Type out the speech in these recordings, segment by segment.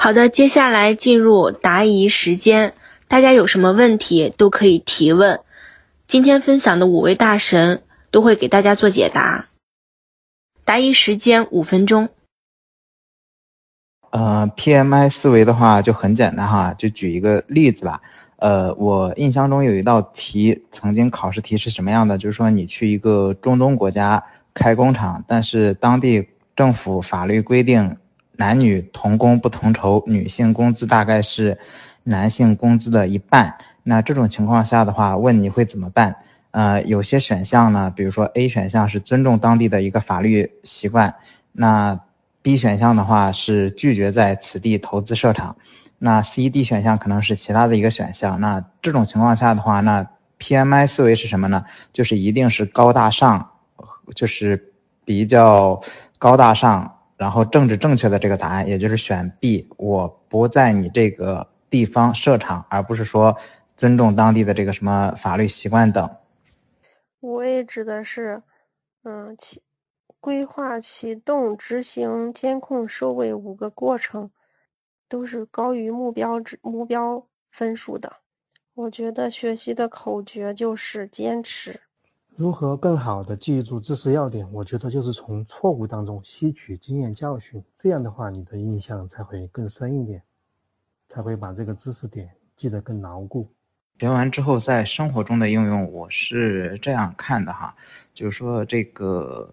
好的，接下来进入答疑时间，大家有什么问题都可以提问。今天分享的五位大神都会给大家做解答。答疑时间五分钟。呃，PMI 思维的话就很简单哈，就举一个例子吧。呃，我印象中有一道题，曾经考试题是什么样的？就是说你去一个中东国家开工厂，但是当地政府法律规定男女同工不同酬，女性工资大概是男性工资的一半。那这种情况下的话，问你会怎么办？呃，有些选项呢，比如说 A 选项是尊重当地的一个法律习惯，那 B 选项的话是拒绝在此地投资设厂，那 C、D 选项可能是其他的一个选项。那这种情况下的话，那 PMI 思维是什么呢？就是一定是高大上，就是比较高大上，然后政治正确的这个答案，也就是选 B，我不在你这个地方设厂，而不是说。尊重当地的这个什么法律习惯等。五 A 指的是，嗯，启规划、启动、执行、监控、收尾五个过程，都是高于目标值目标分数的。我觉得学习的口诀就是坚持。如何更好的记住知识要点？我觉得就是从错误当中吸取经验教训，这样的话你的印象才会更深一点，才会把这个知识点记得更牢固。学完之后，在生活中的应用，我是这样看的哈，就是说这个，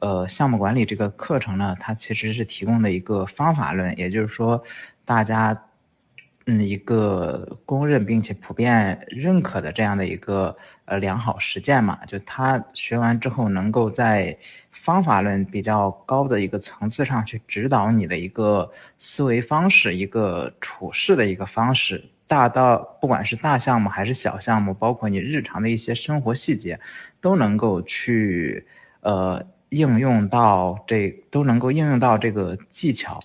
呃，项目管理这个课程呢，它其实是提供的一个方法论，也就是说，大家，嗯，一个公认并且普遍认可的这样的一个呃良好实践嘛，就他学完之后，能够在方法论比较高的一个层次上去指导你的一个思维方式，一个处事的一个方式。大到不管是大项目还是小项目，包括你日常的一些生活细节，都能够去呃应用到这，都能够应用到这个技巧。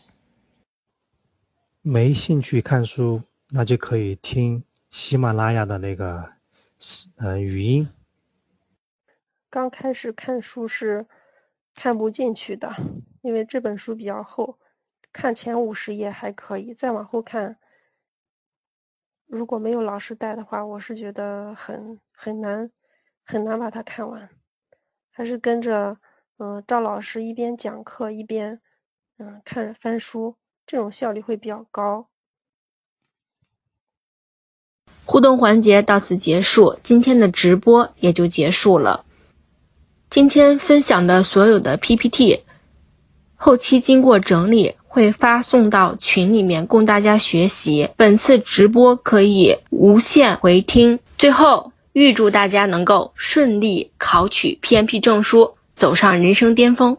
没兴趣看书，那就可以听喜马拉雅的那个呃语音。刚开始看书是看不进去的，因为这本书比较厚，看前五十页还可以，再往后看。如果没有老师带的话，我是觉得很很难很难把它看完，还是跟着嗯赵老师一边讲课一边嗯看翻书，这种效率会比较高。互动环节到此结束，今天的直播也就结束了。今天分享的所有的 PPT，后期经过整理。会发送到群里面供大家学习。本次直播可以无限回听。最后，预祝大家能够顺利考取 PMP 证书，走上人生巅峰。